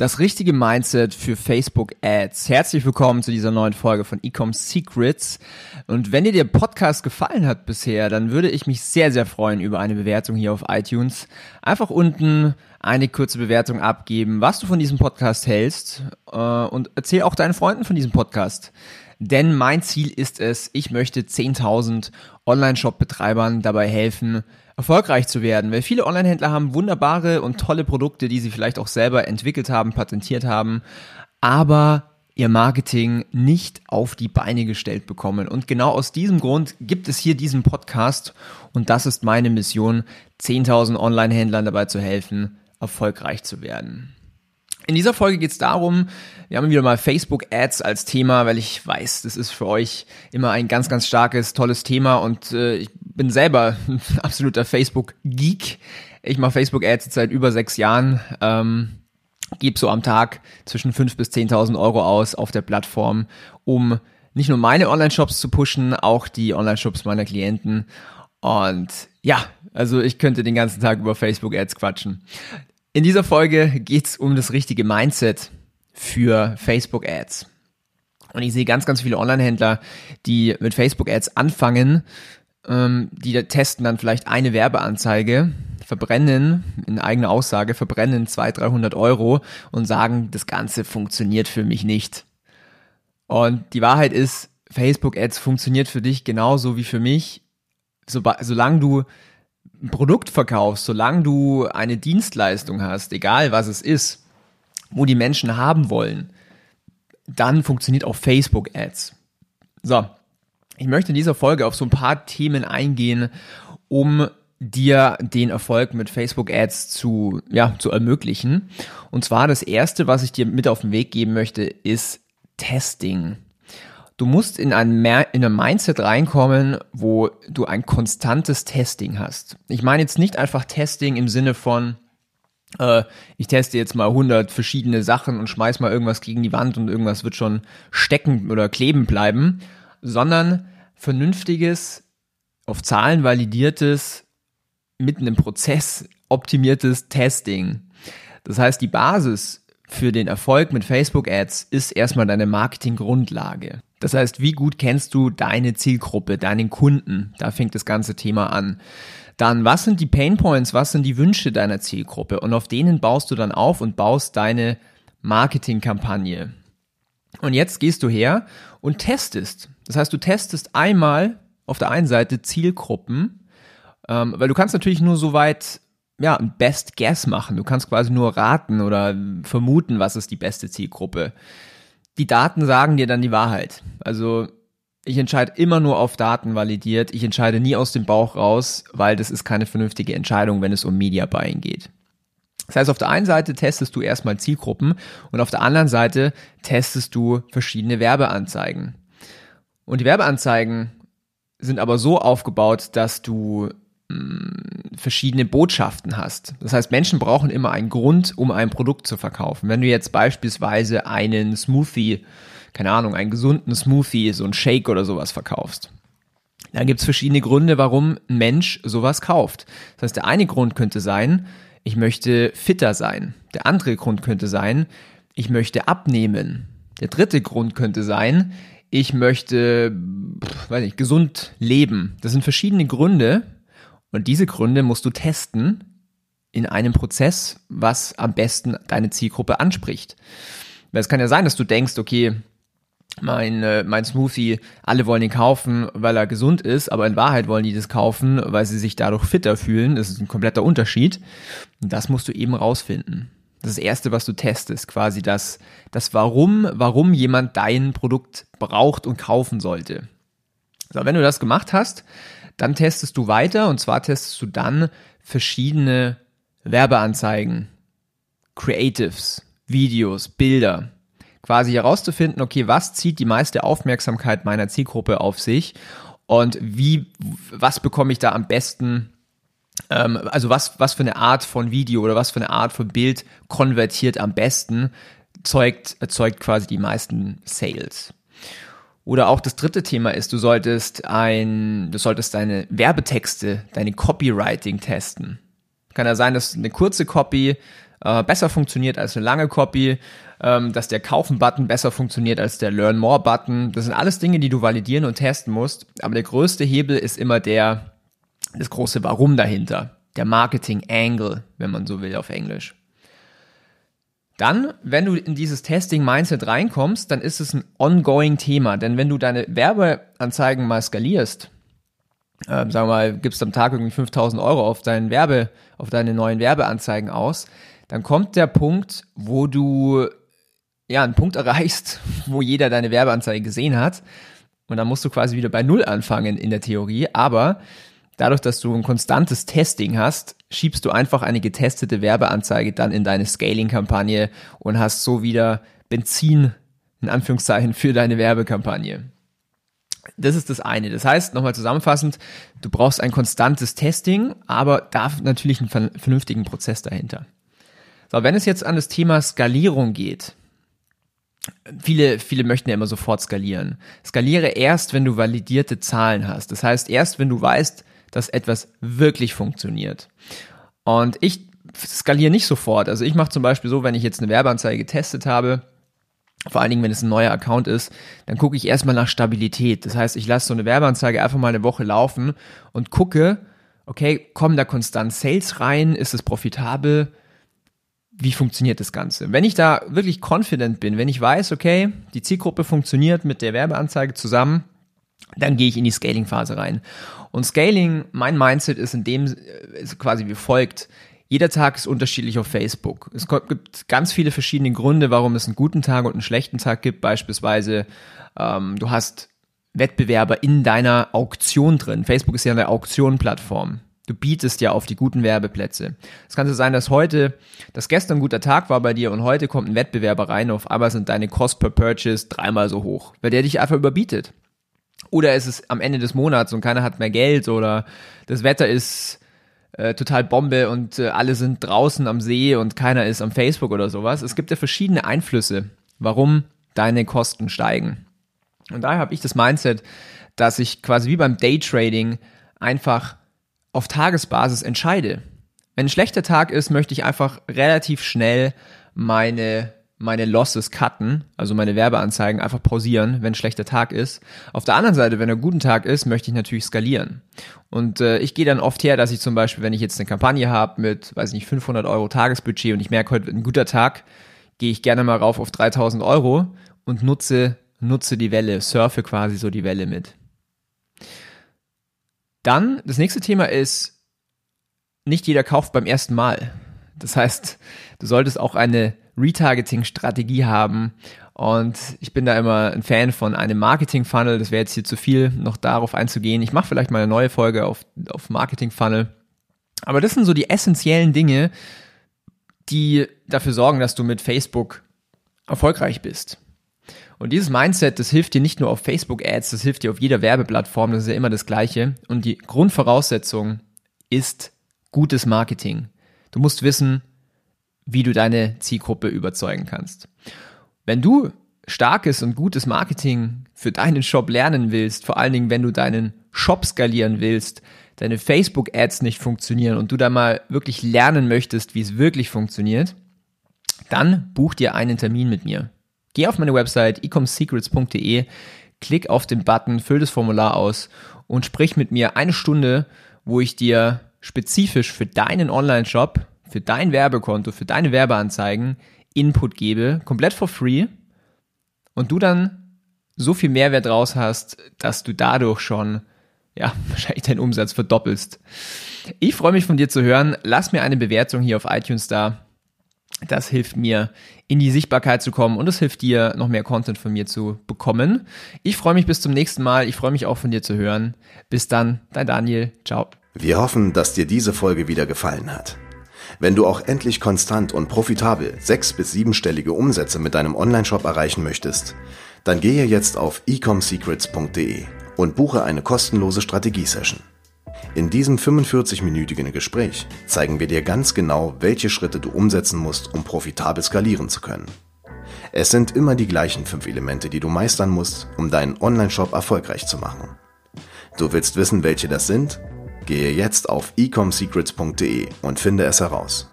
Das richtige Mindset für Facebook Ads. Herzlich willkommen zu dieser neuen Folge von Ecom Secrets. Und wenn dir der Podcast gefallen hat bisher, dann würde ich mich sehr, sehr freuen über eine Bewertung hier auf iTunes. Einfach unten eine kurze Bewertung abgeben, was du von diesem Podcast hältst äh, und erzähl auch deinen Freunden von diesem Podcast. Denn mein Ziel ist es, ich möchte 10.000 Online-Shop-Betreibern dabei helfen, erfolgreich zu werden. Weil viele Online-Händler haben wunderbare und tolle Produkte, die sie vielleicht auch selber entwickelt haben, patentiert haben, aber ihr Marketing nicht auf die Beine gestellt bekommen. Und genau aus diesem Grund gibt es hier diesen Podcast und das ist meine Mission, 10.000 Online-Händlern dabei zu helfen, erfolgreich zu werden. In dieser Folge geht es darum, wir haben wieder mal Facebook-Ads als Thema, weil ich weiß, das ist für euch immer ein ganz, ganz starkes, tolles Thema und äh, ich bin selber ein absoluter Facebook-Geek. Ich mache Facebook-Ads seit über sechs Jahren, ähm, gebe so am Tag zwischen 5.000 bis 10.000 Euro aus auf der Plattform, um nicht nur meine Online-Shops zu pushen, auch die Online-Shops meiner Klienten. Und ja, also ich könnte den ganzen Tag über Facebook-Ads quatschen. In dieser Folge geht's um das richtige Mindset für Facebook Ads. Und ich sehe ganz, ganz viele Online-Händler, die mit Facebook Ads anfangen, ähm, die testen dann vielleicht eine Werbeanzeige, verbrennen, in eigener Aussage, verbrennen 200, 300 Euro und sagen, das Ganze funktioniert für mich nicht. Und die Wahrheit ist, Facebook Ads funktioniert für dich genauso wie für mich, so, solange du ein Produkt verkaufst, solange du eine Dienstleistung hast, egal was es ist, wo die Menschen haben wollen, dann funktioniert auch Facebook Ads. So, ich möchte in dieser Folge auf so ein paar Themen eingehen, um dir den Erfolg mit Facebook Ads zu, ja, zu ermöglichen. Und zwar das erste, was ich dir mit auf den Weg geben möchte, ist Testing. Du musst in ein, in ein Mindset reinkommen, wo du ein konstantes Testing hast. Ich meine jetzt nicht einfach Testing im Sinne von, äh, ich teste jetzt mal 100 verschiedene Sachen und schmeiß mal irgendwas gegen die Wand und irgendwas wird schon stecken oder kleben bleiben, sondern vernünftiges, auf Zahlen validiertes, mitten im Prozess optimiertes Testing. Das heißt, die Basis für den Erfolg mit Facebook Ads ist erstmal deine Marketinggrundlage. Das heißt, wie gut kennst du deine Zielgruppe, deinen Kunden? Da fängt das ganze Thema an. Dann, was sind die Pain Points, was sind die Wünsche deiner Zielgruppe? Und auf denen baust du dann auf und baust deine Marketingkampagne. Und jetzt gehst du her und testest. Das heißt, du testest einmal auf der einen Seite Zielgruppen, ähm, weil du kannst natürlich nur so weit ja, ein Best Guess machen. Du kannst quasi nur raten oder vermuten, was ist die beste Zielgruppe die Daten sagen dir dann die Wahrheit. Also ich entscheide immer nur auf Daten validiert. Ich entscheide nie aus dem Bauch raus, weil das ist keine vernünftige Entscheidung, wenn es um Media Buying geht. Das heißt, auf der einen Seite testest du erstmal Zielgruppen und auf der anderen Seite testest du verschiedene Werbeanzeigen. Und die Werbeanzeigen sind aber so aufgebaut, dass du verschiedene Botschaften hast. Das heißt, Menschen brauchen immer einen Grund, um ein Produkt zu verkaufen. Wenn du jetzt beispielsweise einen Smoothie, keine Ahnung, einen gesunden Smoothie, so ein Shake oder sowas verkaufst, dann gibt es verschiedene Gründe, warum ein Mensch sowas kauft. Das heißt, der eine Grund könnte sein, ich möchte fitter sein. Der andere Grund könnte sein, ich möchte abnehmen. Der dritte Grund könnte sein, ich möchte, weiß nicht, gesund leben. Das sind verschiedene Gründe, und diese Gründe musst du testen in einem Prozess, was am besten deine Zielgruppe anspricht. Weil es kann ja sein, dass du denkst, okay, mein, äh, mein Smoothie, alle wollen ihn kaufen, weil er gesund ist, aber in Wahrheit wollen die das kaufen, weil sie sich dadurch fitter fühlen. Das ist ein kompletter Unterschied. Und das musst du eben rausfinden. Das, erste, was du testest, quasi das, das Warum, warum jemand dein Produkt braucht und kaufen sollte. So, wenn du das gemacht hast, dann testest du weiter und zwar testest du dann verschiedene Werbeanzeigen, Creatives, Videos, Bilder. Quasi herauszufinden, okay, was zieht die meiste Aufmerksamkeit meiner Zielgruppe auf sich und wie, was bekomme ich da am besten ähm, also was, was für eine Art von Video oder was für eine Art von Bild konvertiert am besten, zeugt, erzeugt quasi die meisten Sales. Oder auch das dritte Thema ist, du solltest ein, du solltest deine Werbetexte, deine Copywriting testen. Kann ja sein, dass eine kurze Copy äh, besser funktioniert als eine lange Copy, ähm, dass der Kaufen-Button besser funktioniert als der Learn More-Button. Das sind alles Dinge, die du validieren und testen musst. Aber der größte Hebel ist immer der, das große Warum dahinter. Der Marketing-Angle, wenn man so will auf Englisch. Dann, wenn du in dieses Testing-Mindset reinkommst, dann ist es ein ongoing Thema. Denn wenn du deine Werbeanzeigen mal skalierst, äh, sagen wir mal, gibst am Tag irgendwie 5000 Euro auf, deinen Werbe, auf deine neuen Werbeanzeigen aus, dann kommt der Punkt, wo du ja einen Punkt erreichst, wo jeder deine Werbeanzeige gesehen hat. Und dann musst du quasi wieder bei Null anfangen in der Theorie. Aber dadurch, dass du ein konstantes Testing hast, schiebst du einfach eine getestete Werbeanzeige dann in deine Scaling-Kampagne und hast so wieder Benzin, in Anführungszeichen, für deine Werbekampagne. Das ist das eine. Das heißt, nochmal zusammenfassend, du brauchst ein konstantes Testing, aber da natürlich einen vernünftigen Prozess dahinter. So, wenn es jetzt an das Thema Skalierung geht, viele, viele möchten ja immer sofort skalieren. Skaliere erst, wenn du validierte Zahlen hast. Das heißt, erst wenn du weißt, dass etwas wirklich funktioniert. Und ich skaliere nicht sofort. Also ich mache zum Beispiel so, wenn ich jetzt eine Werbeanzeige getestet habe, vor allen Dingen, wenn es ein neuer Account ist, dann gucke ich erstmal nach Stabilität. Das heißt, ich lasse so eine Werbeanzeige einfach mal eine Woche laufen und gucke, okay, kommen da konstant Sales rein? Ist es profitabel? Wie funktioniert das Ganze? Wenn ich da wirklich confident bin, wenn ich weiß, okay, die Zielgruppe funktioniert mit der Werbeanzeige zusammen, dann gehe ich in die Scaling-Phase rein. Und Scaling, mein Mindset ist in dem ist quasi wie folgt. Jeder Tag ist unterschiedlich auf Facebook. Es gibt ganz viele verschiedene Gründe, warum es einen guten Tag und einen schlechten Tag gibt. Beispielsweise, ähm, du hast Wettbewerber in deiner Auktion drin. Facebook ist ja eine Auktionplattform. Du bietest ja auf die guten Werbeplätze. Es kann so sein, dass heute, dass gestern ein guter Tag war bei dir und heute kommt ein Wettbewerber rein, auf einmal sind deine Cost per Purchase dreimal so hoch, weil der dich einfach überbietet. Oder ist es am Ende des Monats und keiner hat mehr Geld oder das Wetter ist äh, total Bombe und äh, alle sind draußen am See und keiner ist am Facebook oder sowas. Es gibt ja verschiedene Einflüsse, warum deine Kosten steigen. Und daher habe ich das Mindset, dass ich quasi wie beim Daytrading einfach auf Tagesbasis entscheide. Wenn ein schlechter Tag ist, möchte ich einfach relativ schnell meine meine Losses cutten, also meine Werbeanzeigen einfach pausieren, wenn ein schlechter Tag ist. Auf der anderen Seite, wenn ein guter Tag ist, möchte ich natürlich skalieren. Und äh, ich gehe dann oft her, dass ich zum Beispiel, wenn ich jetzt eine Kampagne habe mit, weiß nicht, 500 Euro Tagesbudget und ich merke heute ein guter Tag, gehe ich gerne mal rauf auf 3000 Euro und nutze, nutze die Welle, surfe quasi so die Welle mit. Dann, das nächste Thema ist, nicht jeder kauft beim ersten Mal. Das heißt, du solltest auch eine Retargeting-Strategie haben. Und ich bin da immer ein Fan von einem Marketing-Funnel. Das wäre jetzt hier zu viel, noch darauf einzugehen. Ich mache vielleicht mal eine neue Folge auf, auf Marketing-Funnel. Aber das sind so die essentiellen Dinge, die dafür sorgen, dass du mit Facebook erfolgreich bist. Und dieses Mindset, das hilft dir nicht nur auf Facebook-Ads, das hilft dir auf jeder Werbeplattform, das ist ja immer das Gleiche. Und die Grundvoraussetzung ist gutes Marketing. Du musst wissen, wie du deine Zielgruppe überzeugen kannst. Wenn du starkes und gutes Marketing für deinen Shop lernen willst, vor allen Dingen, wenn du deinen Shop skalieren willst, deine Facebook-Ads nicht funktionieren und du da mal wirklich lernen möchtest, wie es wirklich funktioniert, dann buch dir einen Termin mit mir. Geh auf meine Website ecomsecrets.de, klick auf den Button, füll das Formular aus und sprich mit mir eine Stunde, wo ich dir spezifisch für deinen Online-Shop für dein Werbekonto, für deine Werbeanzeigen Input gebe, komplett for free und du dann so viel Mehrwert raus hast, dass du dadurch schon ja, wahrscheinlich deinen Umsatz verdoppelst. Ich freue mich von dir zu hören. Lass mir eine Bewertung hier auf iTunes da. Das hilft mir, in die Sichtbarkeit zu kommen und es hilft dir, noch mehr Content von mir zu bekommen. Ich freue mich bis zum nächsten Mal. Ich freue mich auch von dir zu hören. Bis dann, dein Daniel. Ciao. Wir hoffen, dass dir diese Folge wieder gefallen hat. Wenn du auch endlich konstant und profitabel sechs- bis siebenstellige Umsätze mit deinem Onlineshop erreichen möchtest, dann gehe jetzt auf ecomsecrets.de und buche eine kostenlose Strategiesession. In diesem 45-minütigen Gespräch zeigen wir dir ganz genau, welche Schritte du umsetzen musst, um profitabel skalieren zu können. Es sind immer die gleichen fünf Elemente, die du meistern musst, um deinen Online-Shop erfolgreich zu machen. Du willst wissen, welche das sind? Gehe jetzt auf ecomsecrets.de und finde es heraus.